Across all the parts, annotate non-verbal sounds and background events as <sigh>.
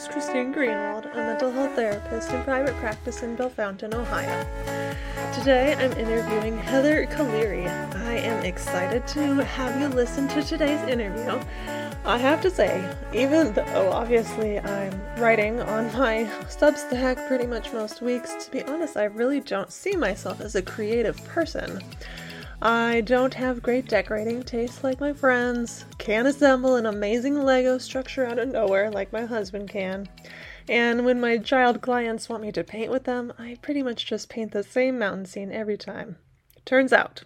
host, Christine Greenwald, a mental health therapist in private practice in Bellefontaine, Ohio. Today I'm interviewing Heather Caliri. I am excited to have you listen to today's interview. I have to say, even though obviously I'm writing on my Substack pretty much most weeks, to be honest, I really don't see myself as a creative person. I don't have great decorating tastes like my friends, can't assemble an amazing Lego structure out of nowhere like my husband can, and when my child clients want me to paint with them, I pretty much just paint the same mountain scene every time. Turns out,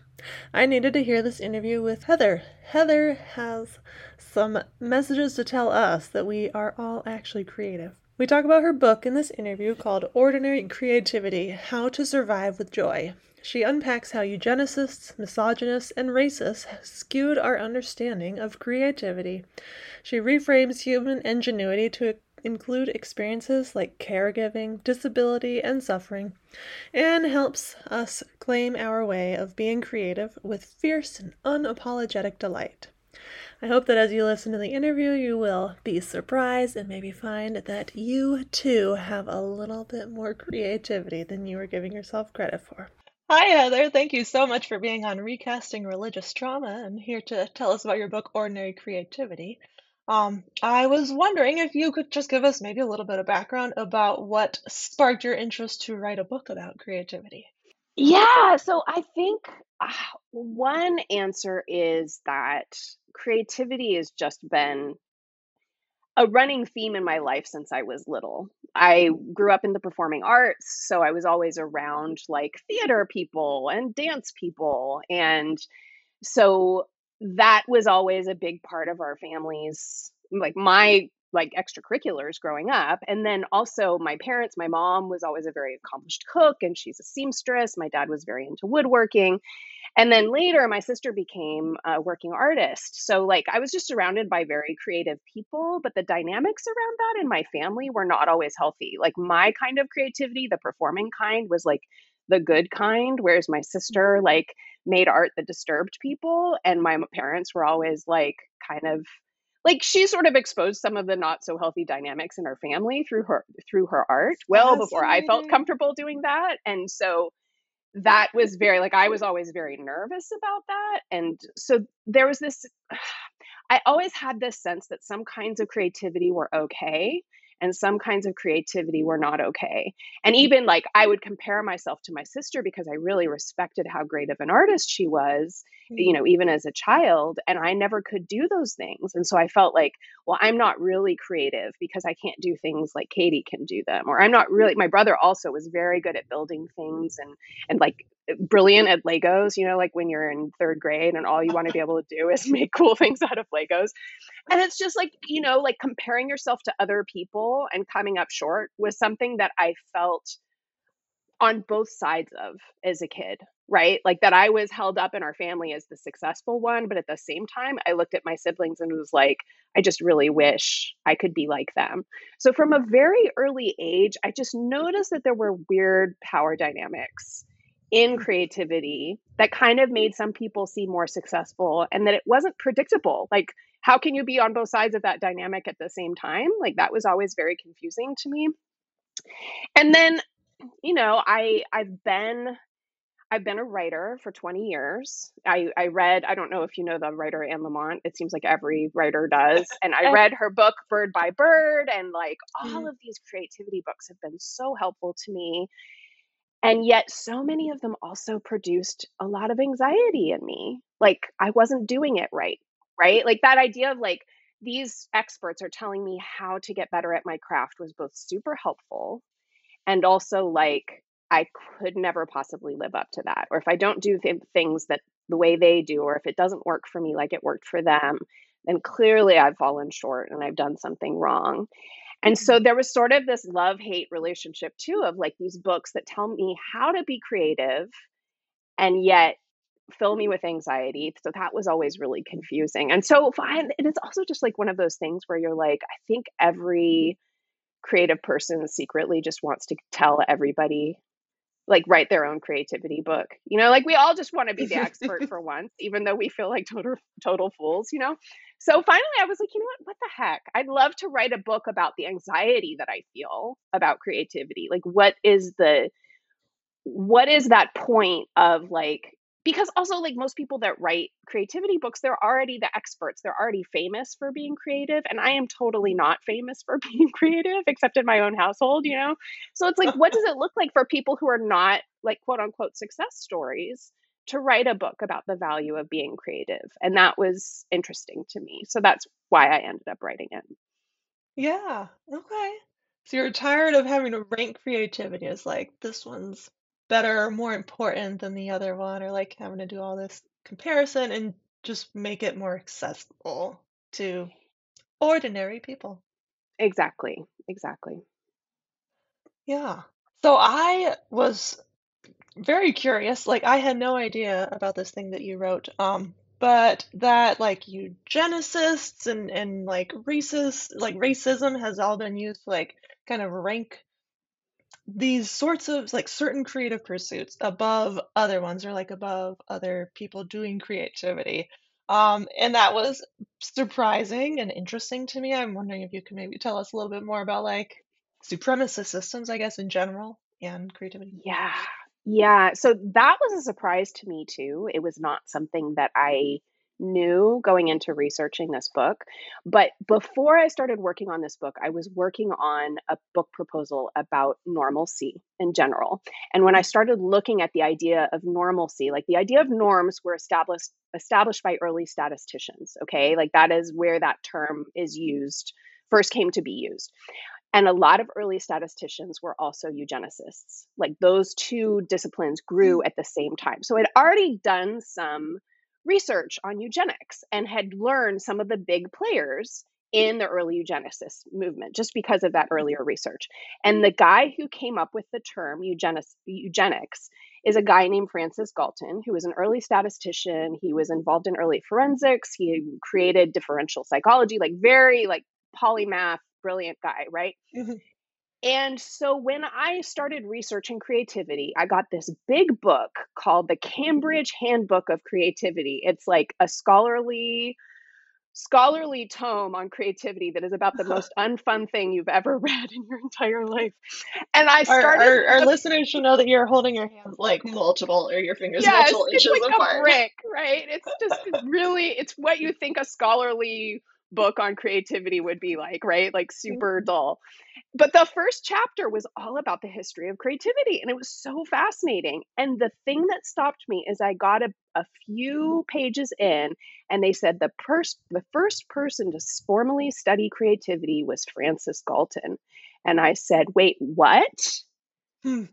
I needed to hear this interview with Heather. Heather has some messages to tell us that we are all actually creative. We talk about her book in this interview called Ordinary Creativity How to Survive with Joy. She unpacks how eugenicists, misogynists, and racists have skewed our understanding of creativity. She reframes human ingenuity to include experiences like caregiving, disability, and suffering, and helps us claim our way of being creative with fierce and unapologetic delight. I hope that as you listen to the interview, you will be surprised and maybe find that you too have a little bit more creativity than you were giving yourself credit for. Hi, Heather. Thank you so much for being on Recasting Religious Trauma and here to tell us about your book, Ordinary Creativity. Um, I was wondering if you could just give us maybe a little bit of background about what sparked your interest to write a book about creativity. Yeah, so I think uh, one answer is that creativity has just been a running theme in my life since I was little. I grew up in the performing arts, so I was always around like theater people and dance people. And so that was always a big part of our families, like my like extracurriculars growing up and then also my parents my mom was always a very accomplished cook and she's a seamstress my dad was very into woodworking and then later my sister became a working artist. So like i was just surrounded by very creative people but the dynamics around that in my family were not always healthy. Like my kind of creativity the performing kind was like the good kind whereas my sister mm-hmm. like made art that disturbed people and my parents were always like kind of like she sort of exposed some of the not so healthy dynamics in her family through her through her art well before I felt comfortable doing that and so that was very like I was always very nervous about that and so there was this <sighs> I always had this sense that some kinds of creativity were okay and some kinds of creativity were not okay. And even like I would compare myself to my sister because I really respected how great of an artist she was, you mm. know, even as a child. And I never could do those things. And so I felt like, well, I'm not really creative because I can't do things like Katie can do them. Or I'm not really, my brother also was very good at building things and, and like brilliant at Legos, you know, like when you're in third grade and all you want to be able to do is <laughs> make cool things out of Legos. And it's just like, you know, like comparing yourself to other people and coming up short was something that I felt on both sides of as a kid, right? Like that I was held up in our family as the successful one, but at the same time, I looked at my siblings and was like, I just really wish I could be like them. So from a very early age, I just noticed that there were weird power dynamics in creativity that kind of made some people seem more successful and that it wasn't predictable. Like, how can you be on both sides of that dynamic at the same time? Like, that was always very confusing to me. And then, you know, I I've been I've been a writer for 20 years. I, I read, I don't know if you know the writer Anne Lamott. It seems like every writer does. <laughs> And I read her book Bird by Bird, and like all mm-hmm. of these creativity books have been so helpful to me and yet, so many of them also produced a lot of anxiety in me. Like, I wasn't doing it right, right? Like, that idea of like, these experts are telling me how to get better at my craft was both super helpful and also like, I could never possibly live up to that. Or if I don't do th- things that the way they do, or if it doesn't work for me like it worked for them, then clearly I've fallen short and I've done something wrong. And so mm-hmm. there was sort of this love hate relationship too of like these books that tell me how to be creative and yet fill me with anxiety. So that was always really confusing. And so and it's also just like one of those things where you're like, I think mm-hmm. every creative person secretly just wants to tell everybody like write their own creativity book. You know, like we all just want to be the expert <laughs> for once, even though we feel like total total fools, you know? So finally I was like, you know what? What the heck? I'd love to write a book about the anxiety that I feel about creativity. Like what is the what is that point of like because also like most people that write creativity books they're already the experts they're already famous for being creative and i am totally mm. not famous for <laughs> being creative except in my own household you know so it's like what does it look like for people who are not like quote unquote success stories to write a book about the value of being creative and that was interesting to me so that's why i ended up writing it Yeah. Okay. So you're tired of having to rank creativity as like this one's better or more important than the other one, or like having to do all this comparison and just make it more accessible to ordinary people. exactly exactly Yeah. So I was very curious. Like I had no idea about this thing that you wrote. Um, but that like eugenicists and and like racist like racism has all been used to like kind of rank these sorts of like certain creative pursuits above other ones or like above other people doing creativity. Um, and that was surprising and interesting to me. I'm wondering if you can maybe tell us a little bit more about like supremacist systems, I guess, in general and creativity. Yeah. Yeah. So that was a surprise to me too. It was not something that I knew going into researching this book. But before I started working on this book, I was working on a book proposal about normalcy in general. And when I mm. started looking at the idea of normalcy, like the idea of norms were established established by early statisticians, okay? Like that is where that term is used first came to be used. And a lot of early statisticians were also eugenicists. Like those two disciplines grew mm. at the same time. So I'd already done some research on eugenics and had learned some of the big players in the early eugenicist movement just because of that earlier research. And the guy who came up with the term eugenics, eugenics is a guy named Francis Galton, who was an early statistician. He was involved in early forensics. He created differential psychology, like very like polymath brilliant guy, right? Mhm. And so when I started researching creativity, I got this big book called the mm-hmm. Cambridge Handbook of Creativity. It's like a scholarly scholarly tome on creativity that is about the most <laughs> unfun thing you've ever <laughs> read in your entire life. And I Our, started our our listeners should know that you're holding your hands like multiple or your fingers Yes, multiple <laughs> it's inches like a brick, right? It's just it's really it's what you think a scholarly book on creativity would be like, right? Like super Mhm. dull. But the first chapter was all about the history of creativity and it was so fascinating. And the thing that stopped me is I got a, a few pages in and they said the first the first person to formally study creativity was Francis Galton. And I said, "Wait, what?" Hmm.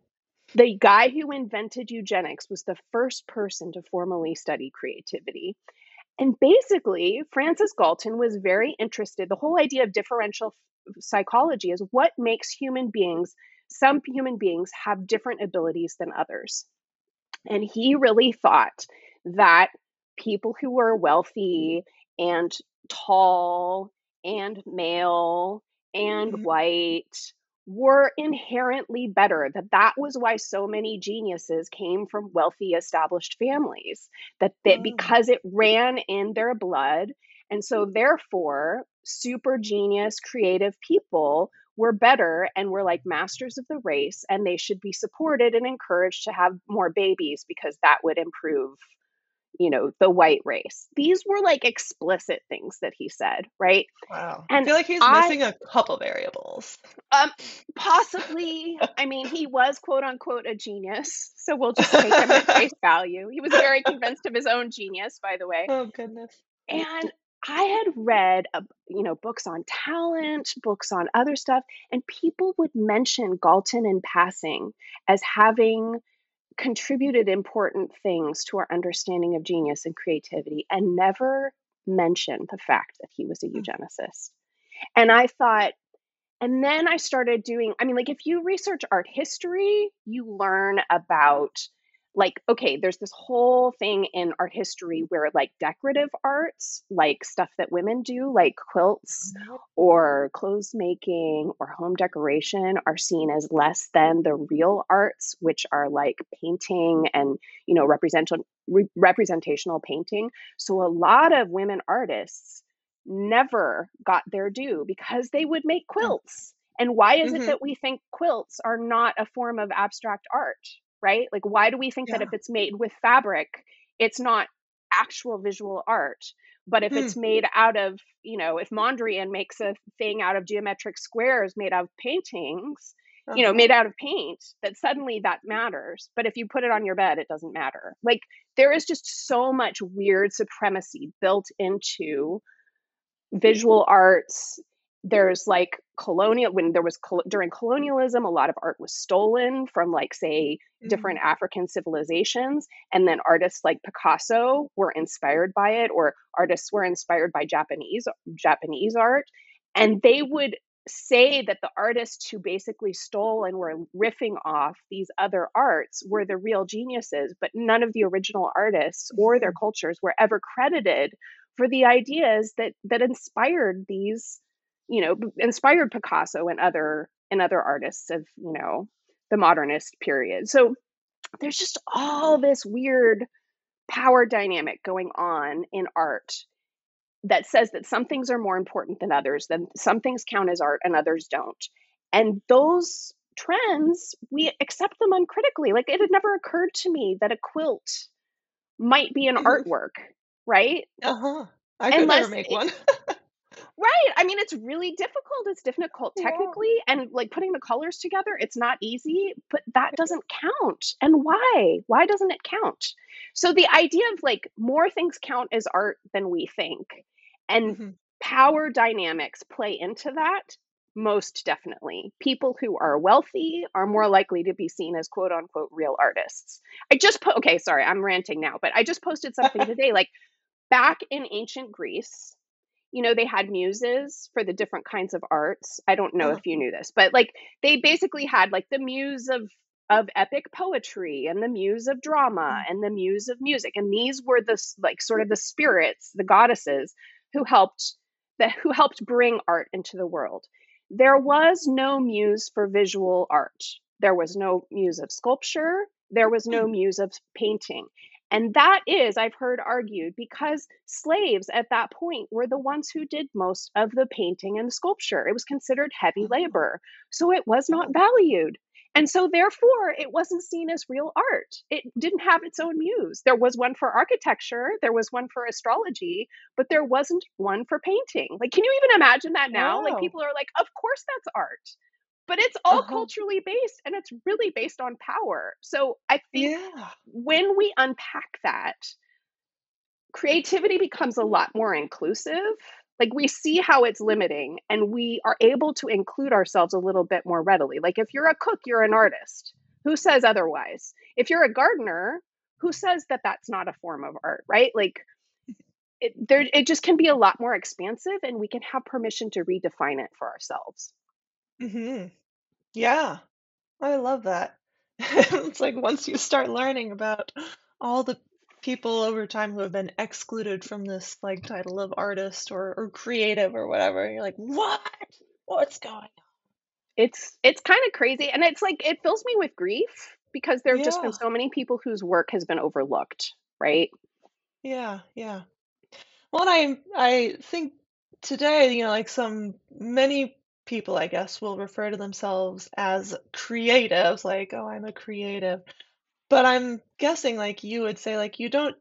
The guy who invented eugenics was the first person to formally study creativity. And basically, Francis Galton was very interested. The whole idea of differential psychology is what makes human beings, some human beings have different abilities than others. And he really thought that people who were wealthy and tall and male and Mhm. white were inherently better that that was why so many geniuses came from wealthy established families that that Oh. Mm. because it ran in their blood and so therefore super genius creative people were better and were like masters of the race and they should be supported and encouraged to have more babies because that would improve you know the white race these were like explicit things that he said right Wow. I feel like he's i missing a couple variables. um possibly i mean he was quote unquote a genius so we'll just take him at face <laughs> value he was very convinced of his own genius by the way Oh goodness. and i had read uh, you know books on talent books on other stuff and people would mention galton in passing as having contributed important things to our understanding of genius and creativity and never mentioned the fact that he was a Hmm. eugenicist and i thought and then I started doing, I mean, like if you research art history, you learn about like okay there's this whole thing in art history where like decorative arts like stuff that women do like quilts or clothes making or home decoration are seen as less than the real arts which are like painting and you know representational re- representational painting. So a lot of women artists never got their due because they would make quilts. And why is it Mhm. that we think quilts are not a form of abstract art right? Like, why do we think that if it's made with fabric, it's not actual visual art? But if Hmm. it's made out of, you know, if Mondrian makes a thing out of geometric squares made out of paintings, you know, Uh-huh. made out of paint, that suddenly that matters. But if you put it on your bed, it doesn't matter. Like, there is just so much weird supremacy built into visual arts there's like colonial when there was col- during colonialism a lot of art was stolen from like say different Mhm. african civilizations and then artists like picasso were inspired by it or artists were inspired by japanese japanese art and they would say that the artists who basically stole and were riffing off these other arts were the real geniuses but none of the original artists or their Mhm. cultures were ever credited for the ideas that that inspired these you know inspired picasso and other and other artists of you know the modernist period so there's just all this weird power dynamic going on in art that says that some things are more important than others then some things count as art and others don't and those trends we accept them uncritically like it had never occurred to me that a quilt might be an Mhm. artwork right Uh-huh. I could unless never make one. <laughs> Right. I mean, it's really difficult. It's difficult Yeah. technically, and like putting the colors together, it's not easy, but that doesn't count. And why? Why doesn't it count? So the idea of like more things count as art than we think, and Mhm. power dynamics play into that most definitely. People who are wealthy are more likely to be seen as quote unquote real artists. I just put, okay, sorry, I'm ranting now, but I just posted something <laughs> today. Like back in ancient Greece, you know, they had muses for the different kinds of arts. I don't know Uh-huh. if you knew this, but like they basically had like the muse of of epic poetry and the muse of drama Mm. and the muse of music and these were the like sort of the spirits the goddesses who helped that who helped bring art into the world there was no muse for visual art there was no muse of sculpture there was no Hmm. muse of painting and that is, I've heard argued, because slaves at that point were the ones who did most of the painting and sculpture. It was considered heavy labor. So it was not valued. And so, therefore, it wasn't seen as real art. It didn't have its own muse. There was one for architecture, there was one for astrology, but there wasn't one for painting. Like, can you even imagine that now? Like, people are like, of course that's art. But it's all Uh-huh. culturally based and it's really based on power. So I think Yeah. when we unpack that, creativity becomes a lot more inclusive. Like we see how it's limiting and we are able to include ourselves a little bit more readily. Like if you're a cook, you're an artist. Who says otherwise? If you're a gardener, who says that that's not a form of art, right? Like it there it just can be a lot more expansive and we can have permission to redefine it for ourselves. Mhm. Yeah. I love that. <laughs> It's like once you start learning about all the people over time who have been excluded from this like title of artist or, or creative or whatever, you're like, what? What's going on? It's it's kind of crazy and it's like it fills me with grief because there've just been Yeah. so many people whose work has been overlooked, right? Yeah. Yeah. Well, and I I think today, you know, like some many people, I guess, will refer to themselves as creatives, like, oh, I'm a creative. But I'm guessing like you would say like you don't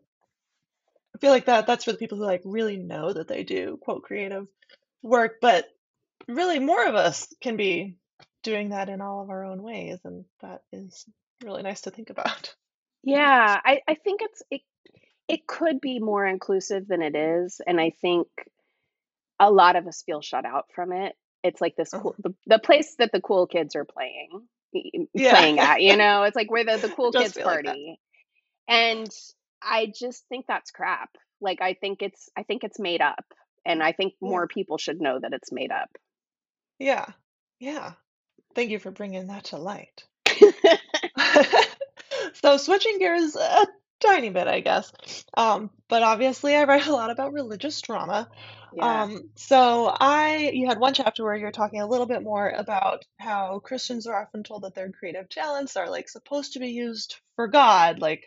I feel like that that's for the people who like really know that they do quote creative work, but really more of us can be doing that in all of our own ways, and that is really nice to think about. Yeah, I I think it's it it could be more inclusive than it is and I think a lot of us feel shut out from it. It's like this Uh-huh. cool the, the place that the cool kids are playing Yeah, playing at, you know? It's like we're the the <laughs> cool kids feel like party. And I just think that's crap. Like I think it's I think it's made up and I think more people should know that it's made up. Yeah. Yeah. Thank you for bringing that to light. <laughs> <laughs> So switching gears a tiny bit, I guess. Um, but obviously I write a lot about religious trauma. Yeah. Um, so I, you had one chapter where you're talking a little bit more about how Christians are often told that their creative talents are like supposed to be used for God, like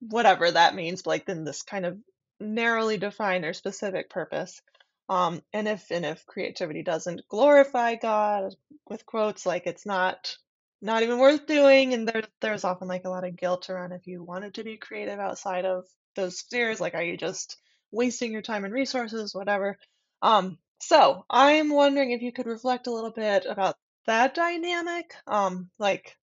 whatever that means, like in this kind of narrowly defined or specific purpose. Um, and if and if creativity doesn't glorify God, with quotes, like it's not not even worth doing, and there there's often like a lot of guilt around if you wanted to be creative outside of those spheres, like are you just wasting your time and resources, whatever. Um, so I'm wondering if you could reflect a little bit about that dynamic, um, like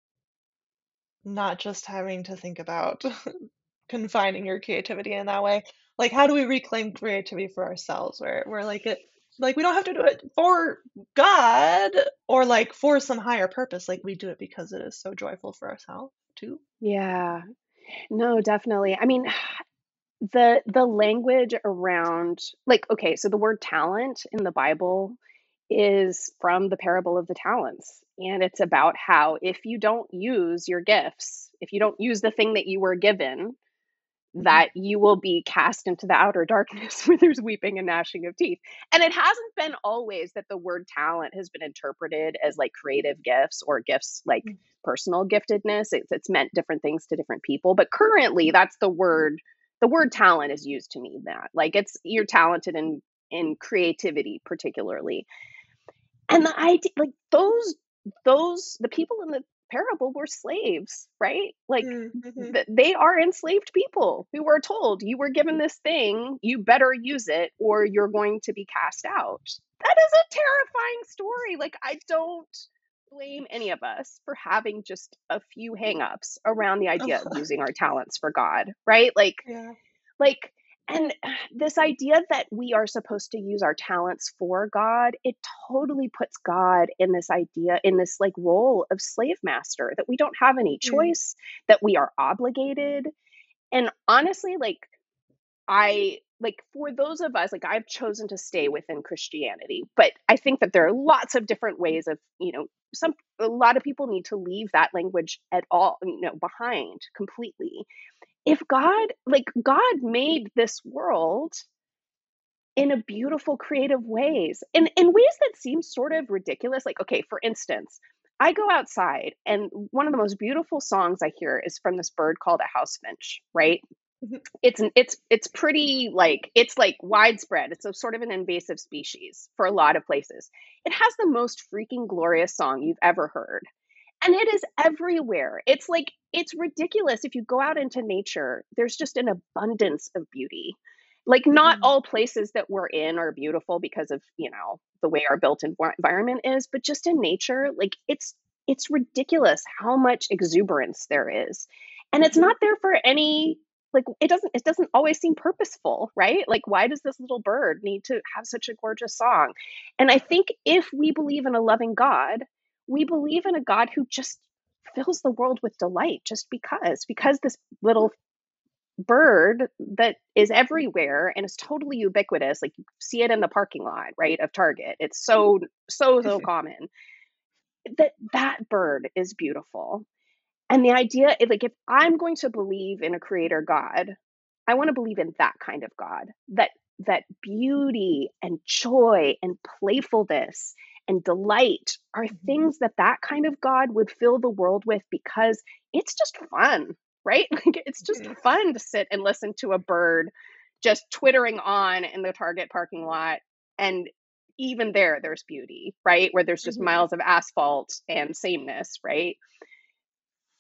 not just having to think about <laughs> confining your creativity in that way. Like, how do we reclaim creativity for ourselves where we're like it like we don't have to do it for God or like for some higher purpose. Like we do it because it is so joyful for ourselves too. Yeah. No, definitely. I mean, the the language around like okay, so the word talent in the Bible is from the parable of the talents. And it's about how if you don't use your gifts, if you don't use the thing that you were given, Mhm. that you will be cast into the outer <laughs> darkness where there's weeping and gnashing of teeth. And it hasn't been always that the word talent has been interpreted as like creative gifts or gifts like Mm. personal giftedness. It's, it's meant different things to different people. But currently, that's the word. The word talent is used to mean that. Like it's you're talented in in creativity, particularly. And the idea, like those those the people in the parable were slaves, right? Like Mm, mhm. th- they are enslaved people who were told you were given this thing, you better use it or you're going to be cast out. That is a terrifying story. Like I don't blame any of us for having just a few hangups around the idea of <laughs> using our talents for God, right? Like Yeah. like and <sighs> this idea that we are supposed to use our talents for God, it totally puts God in this idea, in this like role of slave master, that we don't have any Mm. choice, that we are obligated. And honestly, like, I like for those of us, like, I've chosen to stay within Christianity, but I think that there are lots of different ways of, you know, some a lot of people need to leave that language at all, you know, behind completely. If God, like, God made this world in a beautiful, creative ways, in in ways that seem sort of ridiculous. Like, okay, for instance, I go outside and one of the most beautiful songs I hear is from this bird called a house finch, right? It's an it's it's pretty like it's like widespread. It's a sort of an invasive species for a lot of places. It has the most freaking glorious song you've ever heard. And it is everywhere. It's like it's ridiculous if you go out into nature, there's just an abundance of beauty. Like not Mhm. all places that we're in are beautiful because of, you know, the way our built environment is, but just in nature, like it's it's ridiculous how much exuberance there is. And it's Mhm. not there for any like it doesn't it doesn't always seem purposeful, right? Like why does this little bird need to have such a gorgeous song? And I think if we believe in a loving God, we believe in a God who just fills the world with delight just because because this little bird that is everywhere and is totally ubiquitous like you see it in the parking lot right of target it's so so so <laughs> common that that bird is beautiful and the idea is like if i'm going to believe in a creator god i want to believe in that kind of god that that beauty and joy and playfulness and delight are Mhm. things that that kind of god would fill the world with because it's just fun right <laughs> like it's just fun to sit and listen to a bird just twittering on in the target parking lot and even there there's beauty right where there's just Mhm. miles of asphalt and sameness right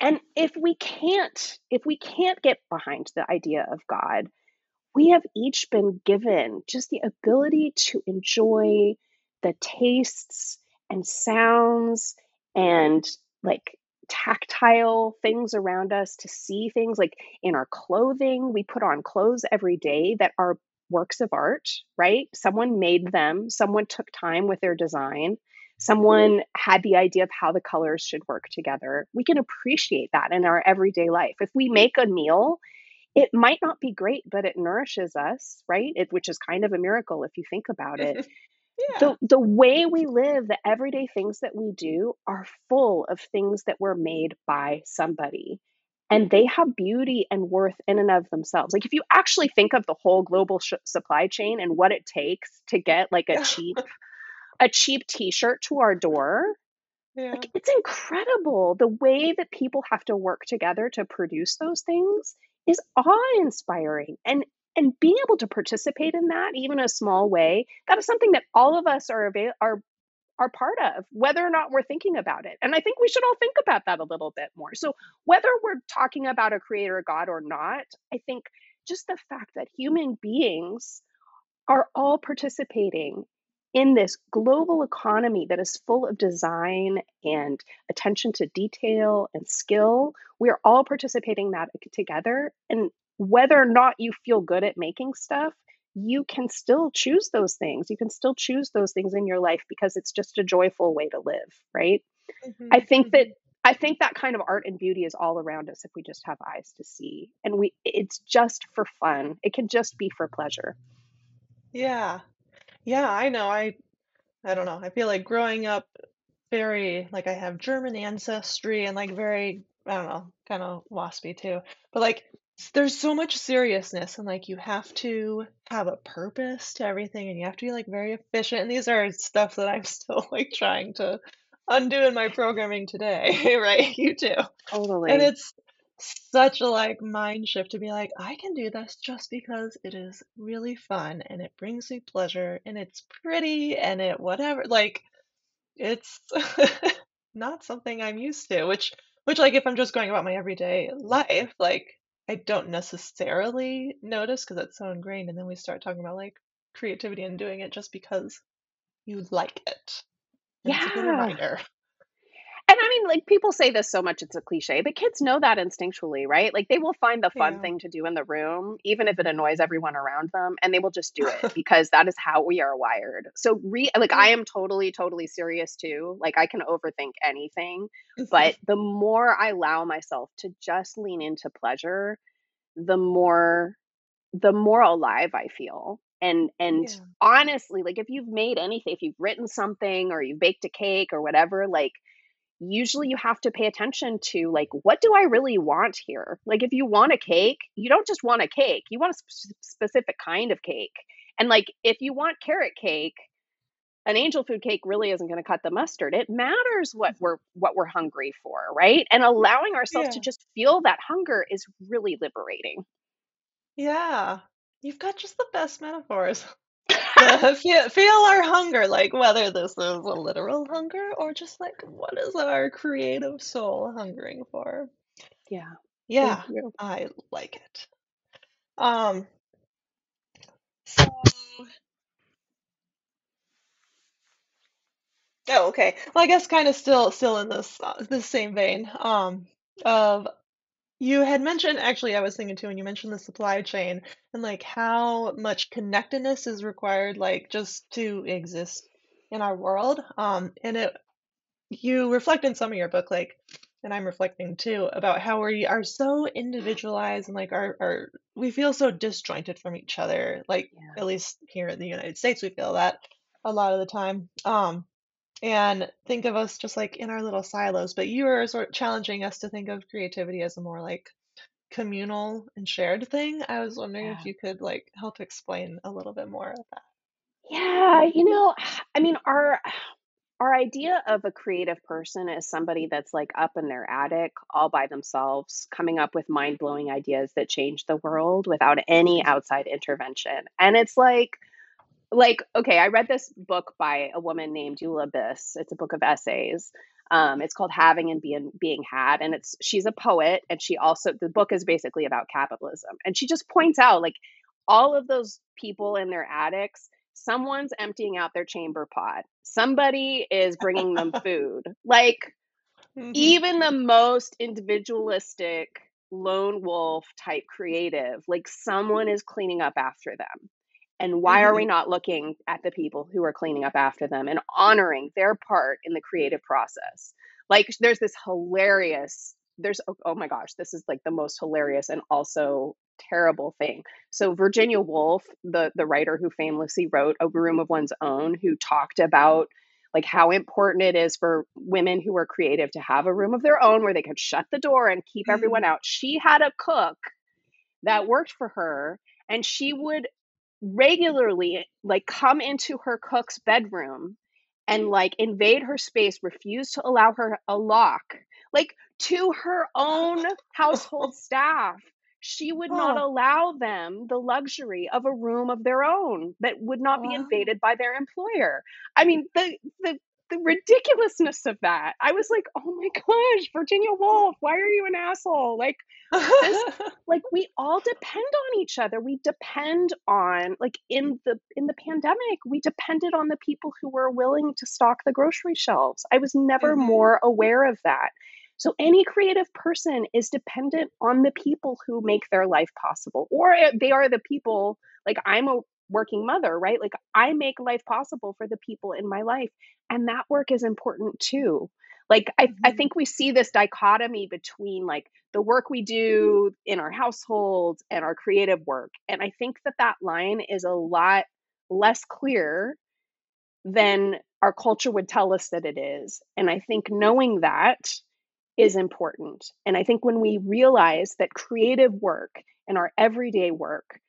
and if we can't if we can't get behind the idea of god we have each been given just the ability to enjoy the tastes and sounds and like tactile things around us to see things like in our clothing. We put on clothes every day that are works of art right? Someone made them. Someone took time with their design Mm-hmm. someone had the idea of how the colors should work together we can appreciate that in our everyday life if we make a meal it might not be great, but it nourishes us, right? It, which is kind of a miracle if you think about it. <laughs> Yeah. The the way we <laughs> live, the everyday things that we do are full of things that were made by somebody. and they mm-hmm. have beauty and worth in and of themselves. Like if you actually think of the whole global sh- supply chain and what it takes to get like a <laughs> cheap a cheap t-shirt to our door, Yeah. like it's incredible the way that people have to work together to produce those things is awe-inspiring. And and being able to participate in that even a small way, that is something that all of us are avail- are are part of, whether or not we're thinking about it. And I think we should all think about that a little bit more. So, whether we're talking about a creator God or not, I think just the fact that human beings are all participating in this global economy that is full of design and attention to detail and skill, we are all participating that together. And whether or not you feel good at making stuff, you can still choose those things. You can still choose those things in your life because it's just a joyful way to live, right? Mhm, I think that mhm. I think that kind of art and beauty is all around us if we just have eyes to see. And we it's just for fun. It can just be for pleasure. Yeah. Yeah, I know. I I don't know. I feel like growing up very like I have German ancestry and like very I don't know, kind of waspy too. But like s- there's so much seriousness and like you have to have a purpose to everything and you have to be like very efficient. And these are stuff that I'm <laughs> still like trying to undo in my programming today, <laughs> right? You too. Totally. And Totally. it's such a like mind shift to be like, I can do this just because it is really fun and it brings me pleasure and it's pretty and it whatever. Like it's <laughs> not something I'm used to, which which like if I'm just going about my everyday life, like I don't necessarily notice because it's so ingrained. And then we start talking about like creativity and doing it just because you like it. And it's a good Yeah. reminder. And I mean, like people say this so much it's a cliche, but kids know that instinctually, right? Like they will find the fun Yeah. thing to do in the room, even if it annoys everyone around them, and they will just do it <laughs> because that is how we are wired. So re like I am totally, totally serious too. Like I can overthink anything, mm-hmm. but the more I allow myself to just lean into pleasure, the more the more alive I feel. And and Yeah. honestly, like if you've made anything, if you've written something or you've baked a cake or whatever, like usually you have to pay attention to like what do I really want here? Like if you want a cake, you don't just want a cake. You want a sp- specific kind of cake. And like if you want carrot cake, an angel food cake really isn't going to cut the mustard. It matters what mm-hmm. we're what we're hungry for, right? And allowing ourselves to just feel that hunger is really liberating. Yeah. You've got just the best metaphors. <laughs> Feel, feel our hunger, like whether this is a literal hunger or just like what is our creative soul hungering for? Yeah. Yeah. I like it. Um, so oh, okay. Well, I guess kind of still still in this uh, this same vein. Um, of You had mentioned, actually, I was thinking too, when you mentioned the supply chain and like how much connectedness is required, like just to exist in our world. Um, and it, you reflect in some of your book, like, and I'm reflecting too, about how we are so individualized and like our, our, we feel so disjointed from each other. Like, Yeah. at least here in the United States, we feel that a lot of the time. Um, and think of us just like in our little silos, but you are sort of challenging us to think of creativity as a more like communal and shared thing. I was wondering if you could like help explain a little bit more of that. Yeah, you know, <sighs> I mean, our <sighs> our idea of a creative person is somebody that's like up in their attic all by themselves, coming up with mind-blowing ideas that change the world without any outside intervention. And it's like like okay, I read this book by a woman named Eula Biss. It's a book of essays. Um, it's called Having and Being Being Had, and it's she's a poet, and she also the book is basically about capitalism, and she just points out like all of those people in their attics. Someone's emptying out their chamber pot. Somebody is bringing them <laughs> food. Like hmm even the most individualistic lone wolf type creative, like someone is cleaning up after them. And why are hmm we not looking at the people who are cleaning up after them and honoring their part in the creative process? Like, there's this hilarious, there's, oh, oh my gosh, this is like the most hilarious and also terrible thing. So, Virginia Woolf, the, the writer who famously wrote A Room of One's Own, who talked about like how important it is for women who are creative to have a room of their own where they could shut the door and keep everyone Mm. out. She had a cook that worked for her and she would regularly like come into her cook's bedroom and mm. like invade her space, refuse to allow her a lock, like to her own household <laughs> staff. She would not allow them the luxury of a room of their own that would not be invaded by their employer. I mean, the the the ridiculousness of that. I was like, "Oh my gosh, Virginia Woolf, why are you an asshole?" Like this <laughs> like we all depend on each other we depend on like in the in the pandemic we depended on the people who were willing to stock the grocery shelves i was never Mhm. more aware of that so any creative person is dependent on the people who make their life possible or eh, they are the people like i'm a working mother right like i make life possible for the people in my life and that work is important too like i, I Mhm. think we see this dichotomy between like the work we do in our household and our creative work. And I think that that line is a lot less clear than our culture would tell us that it is. And I think knowing that is important. And I think when we realize that creative work and our everyday work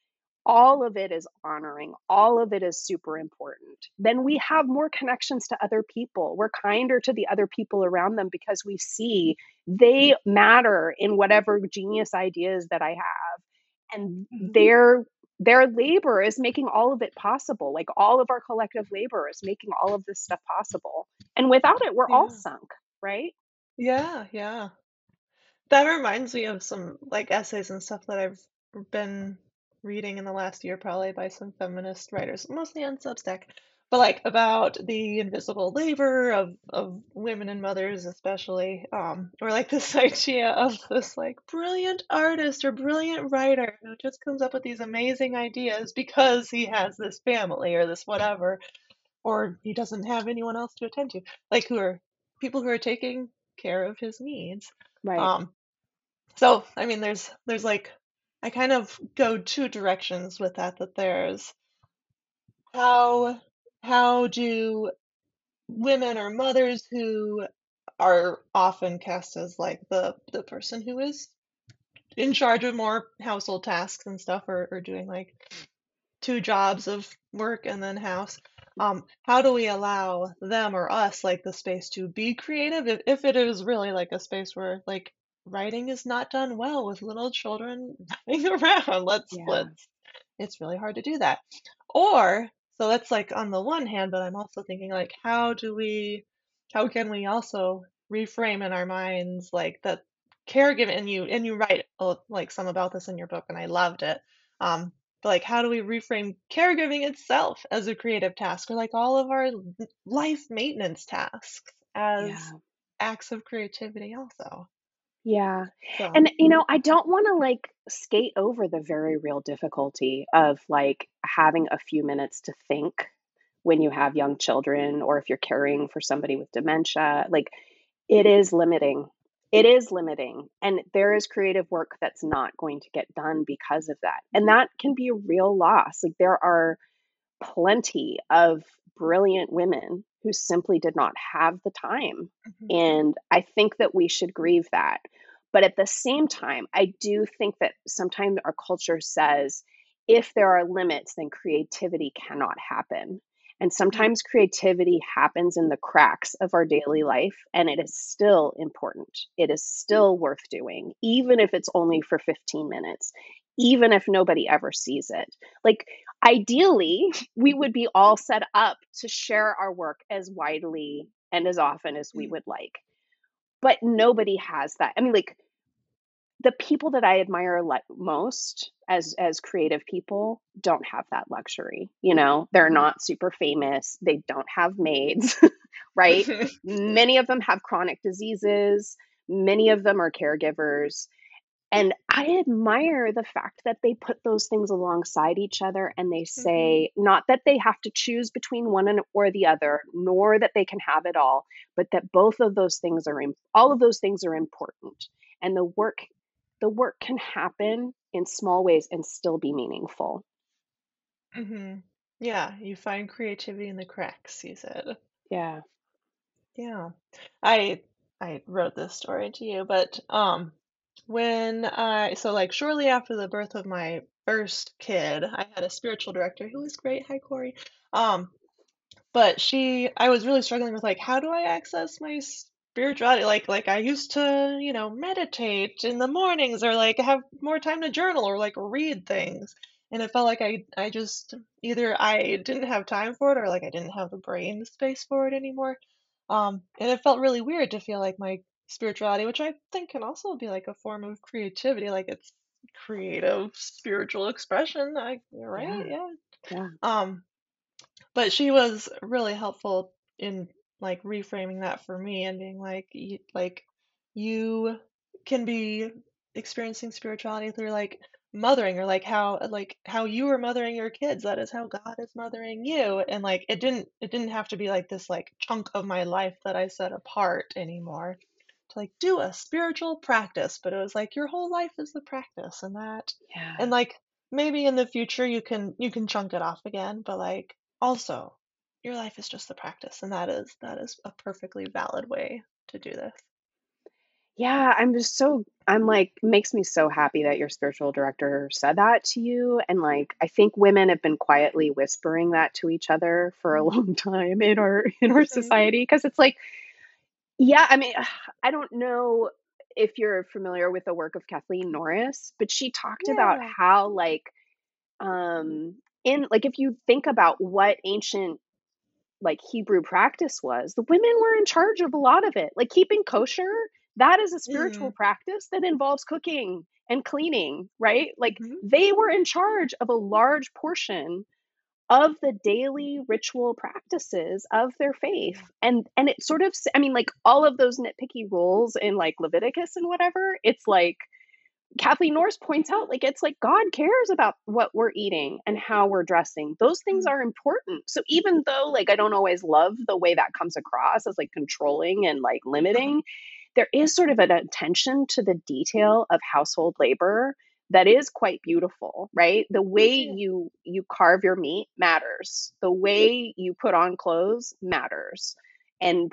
all of it is honoring, all of it is super important. Then we have more connections to other people. We're kinder to the other people around them because we see they matter in whatever genius ideas that I have. And Mhm. their their labor is making all of it possible. Like all of our collective labor is making all of this stuff possible. And without it, we're all sunk, right? Yeah, yeah. That reminds me of some like essays and stuff that I've been reading in the last year, probably by some feminist writers, mostly on Substack, but like about the invisible labor of of women and mothers, especially, um, or like this <laughs> idea of this like brilliant artist or brilliant writer who just comes up with these amazing ideas because he has this family or this whatever, or he doesn't have anyone else to attend to, like who are people who are taking care of his needs. Right. Um, so, I mean, there's there's like I kind of go two directions with that, that there's how how do women or mothers who are often cast as like the the person who is in charge of more household tasks and stuff or, or doing like two jobs of work and then house. Um, how do we allow them or us like the space to be creative if, if it is really like a space where like writing is not done well with little children <laughs> running around? Let's Yeah. let's it's really hard to do that. Or so that's like on the one hand, but I'm also thinking like how do we how can we also reframe in our minds like that caregiving and you and you write uh, like some about this in your book and I loved it. Um, but like how do we reframe caregiving itself as a creative task or like all of our life maintenance tasks as Yeah. acts of creativity also. Yeah. So, And, you know, I don't want to like skate over the very real difficulty of like having a few minutes to think when you have young children or if you're caring for somebody with dementia. Like, it is limiting. It is limiting. And there is creative work that's not going to get done because of that. And that can be a real loss. Like, there are plenty of brilliant women who simply did not have the time. mhm, And I think that we should grieve that. But at the same time, I do think that sometimes our culture says if there are limits, then creativity cannot happen. And mhm, sometimes creativity happens in the cracks of our daily life, and it is still important. It is still worth doing, even if it's only for 15 minutes, even if nobody ever sees it. Like, ideally, we would be all set up to share our work as widely and as often as we mm, would like. But nobody has that. I mean, like the people that I admire like most as as creative people don't have that luxury. You know, they're mhm, not super famous. They don't have maids, <laughs> right? <laughs> Many of them have chronic diseases. Many of them are caregivers. And I admire the fact that they put those things alongside each other and they mhm, say not that they have to choose between one and or the other, nor that they can have it all, but that both of those things are all of those things are important. And the work the work can happen in small ways and still be meaningful. mhm. Yeah, you find creativity in the cracks, you said. Yeah. Yeah. I I wrote this story to you, but um when I so like shortly after the birth of my first kid, I had a spiritual director who was great. Hi, Corey. Um, but she I was really struggling with like how do I access my spirituality? Like like I used to, you know, meditate in the mornings or like have more time to journal or like read things. And it felt like I I just either I didn't have time for it or like I didn't have the brain space for it anymore. Um, and it felt really weird to feel like my spirituality, which I think can also be like a form of creativity, like it's creative spiritual expression. I right? Yeah. Yeah. Um, but she was really helpful in like reframing that for me and being like y- like you can be experiencing spirituality through like mothering or like how like how you are mothering your kids that is how God is mothering you and like it didn't it didn't have to be like this like chunk of my life that I set apart anymore like do a spiritual practice but it was like your whole life is the practice and that Yeah. and like maybe in the future you can you can chunk it off again but like also your life is just the practice and that is that is a perfectly valid way to do this Yeah, I'm just so I'm like makes me so happy that your spiritual director said that to you and like I think women have been quietly whispering that to each other for a long time in our in our Mhm. society because it's like yeah, I mean <sighs> I don't know if you're familiar with the work of Kathleen Norris, but she talked about how like um in like if you think about what ancient like Hebrew practice was, the women were in charge of a lot of it. Like keeping kosher, that is a spiritual mm, practice that involves cooking and cleaning, right? Like mhm, they were in charge of a large portion of the daily ritual practices of their faith. And and it sort of I mean like all of those nitpicky rules in like Leviticus and whatever, it's like Kathleen Norris points out, like, it's like God cares about what we're eating and how we're dressing. Those things mm, are important. So even though, like, I don't always love the way that comes across as like controlling and like uh-huh, limiting, there is sort of an attention to the detail of household labor that is quite beautiful, right? The way you you carve your meat matters. The way you put on clothes matters. And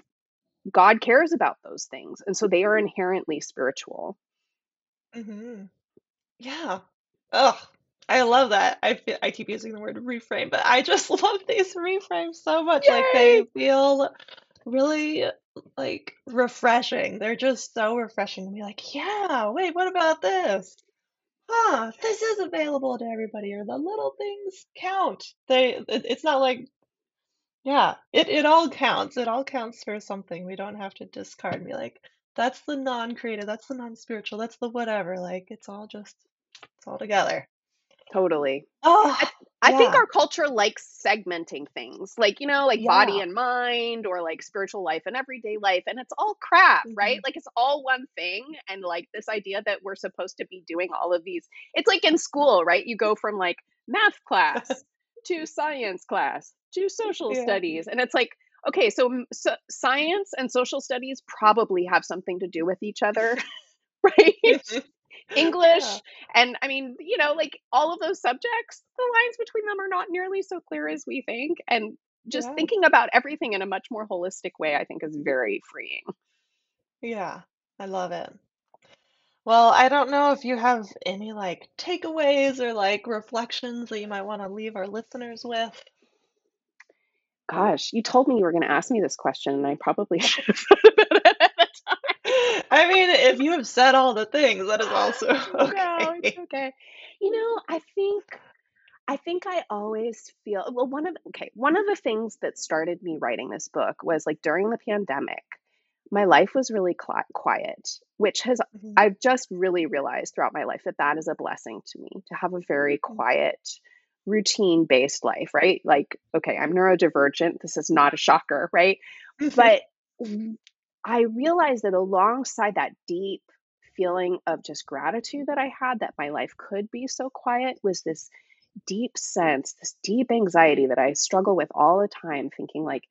God cares about those things. And so they are inherently spiritual. mm-hmm. yeah oh I love that I feel I keep using the word reframe but I just <laughs> love these reframes so much like they feel really like refreshing they're just so refreshing to be like yeah wait what about this huh, this is available to everybody, or the little things count. They, it, it's not like, yeah, it, it all counts. It all counts for something. We don't have to discard and be like, that's the non-creative, that's the non-spiritual, that's the whatever. Like, it's all just, it's all together. Totally. Oh, I I think our culture likes segmenting things, like, you know, like body and mind or like spiritual life and everyday life, and it's all crap, right? hmm Like, it's all one thing, and like this idea that we're supposed to be doing all of these it's like in school, right? You go from like math class to science class to social Yeah. studies, and it's like, okay, so, so science and social studies probably have something to do with each other, <laughs> right? Yeah, English, and I mean, you know, like all of those subjects, the lines between them are not nearly so clear as we think. And just yeah, thinking about everything in a much more holistic way, I think is very freeing. yeah. I love it. Well, I don't know if you have any like takeaways or like reflections that you might want to leave our listeners with. Gosh, you told me you were going to ask me this question, and I probably <laughs> should have thought about it at the time. I mean, if you have said all the things, that is also okay. <laughs> No, it's okay. You know, I think I think I always feel well, one of okay, one of the things that started me writing this book was like during the pandemic, my life was really cli quiet, which has Mhm, I've just really realized throughout my life that that is a blessing to me to have a very mhm, quiet, routine-based life, right? Like, okay, I'm neurodivergent. This is not a shocker, right? mhm, But I realized that alongside that deep feeling of just gratitude that I had that my life could be so quiet was this deep sense, this deep anxiety that I struggle with all the time, thinking like,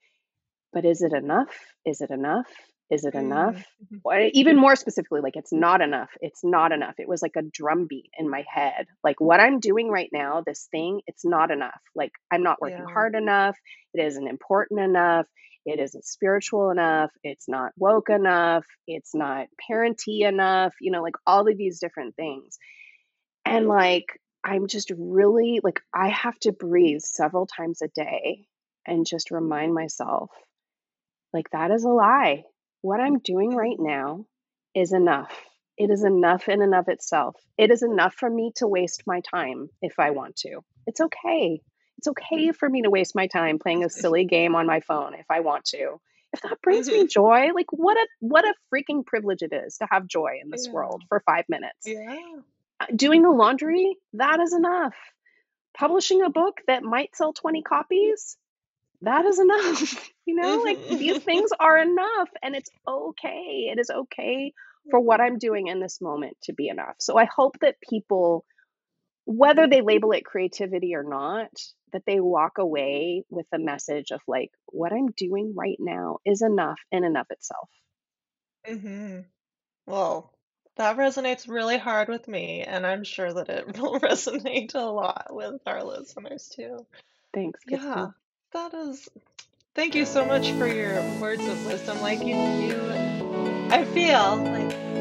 but is it enough? Is it enough? Is it enough? mm, mhm, Or even more specifically, like it's not enough. It's not enough. It was like a drumbeat in my head. Like what I'm doing right now, this thing, it's not enough. Like I'm not working Yeah. hard enough. It isn't important enough. It isn't spiritual enough, it's not woke enough, it's not parenty enough, you know, like all of these different things. And like, I'm just really like, I have to breathe several times a day and just remind myself, like, that is a lie. What I'm doing mm-hmm. right now is enough. It is enough in and of itself. It is enough for me to waste my time if I want to. It's okay. It's okay for me to waste my time playing a <laughs> silly game on my phone if I want to. If that brings me Mhm. joy, like what a what a freaking privilege it is to have joy in this Yeah. world for 5 minutes. Yeah. Uh, Doing the laundry, that is enough. Publishing a book that might sell 20 copies, that is enough. <laughs> You know, like these Mhm. things are enough and it's okay. It is okay <laughs> for what I'm doing in this moment to be enough. So I hope that people, whether they label it creativity or not, that they walk away with a message of like, what I'm doing right now is enough in and of itself. Mhm. Well, that resonates really hard with me, and I'm sure that it <laughs> will resonate a lot with our listeners too. Thanks, Yeah, that is. Thank you so much for your words of wisdom. Like you, you, I feel like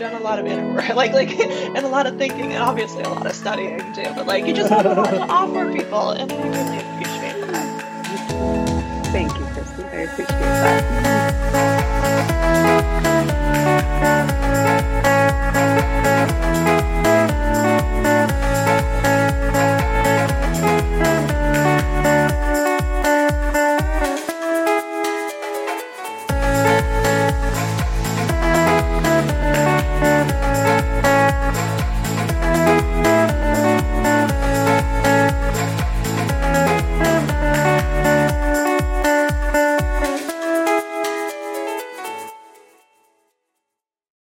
you've done a lot of inner work, <laughs> like like, and a lot of thinking, and obviously a lot of studying too. But like, you just have a lot to <laughs> offer people, and I really appreciate that. Thank you, Kristen. I appreciate that.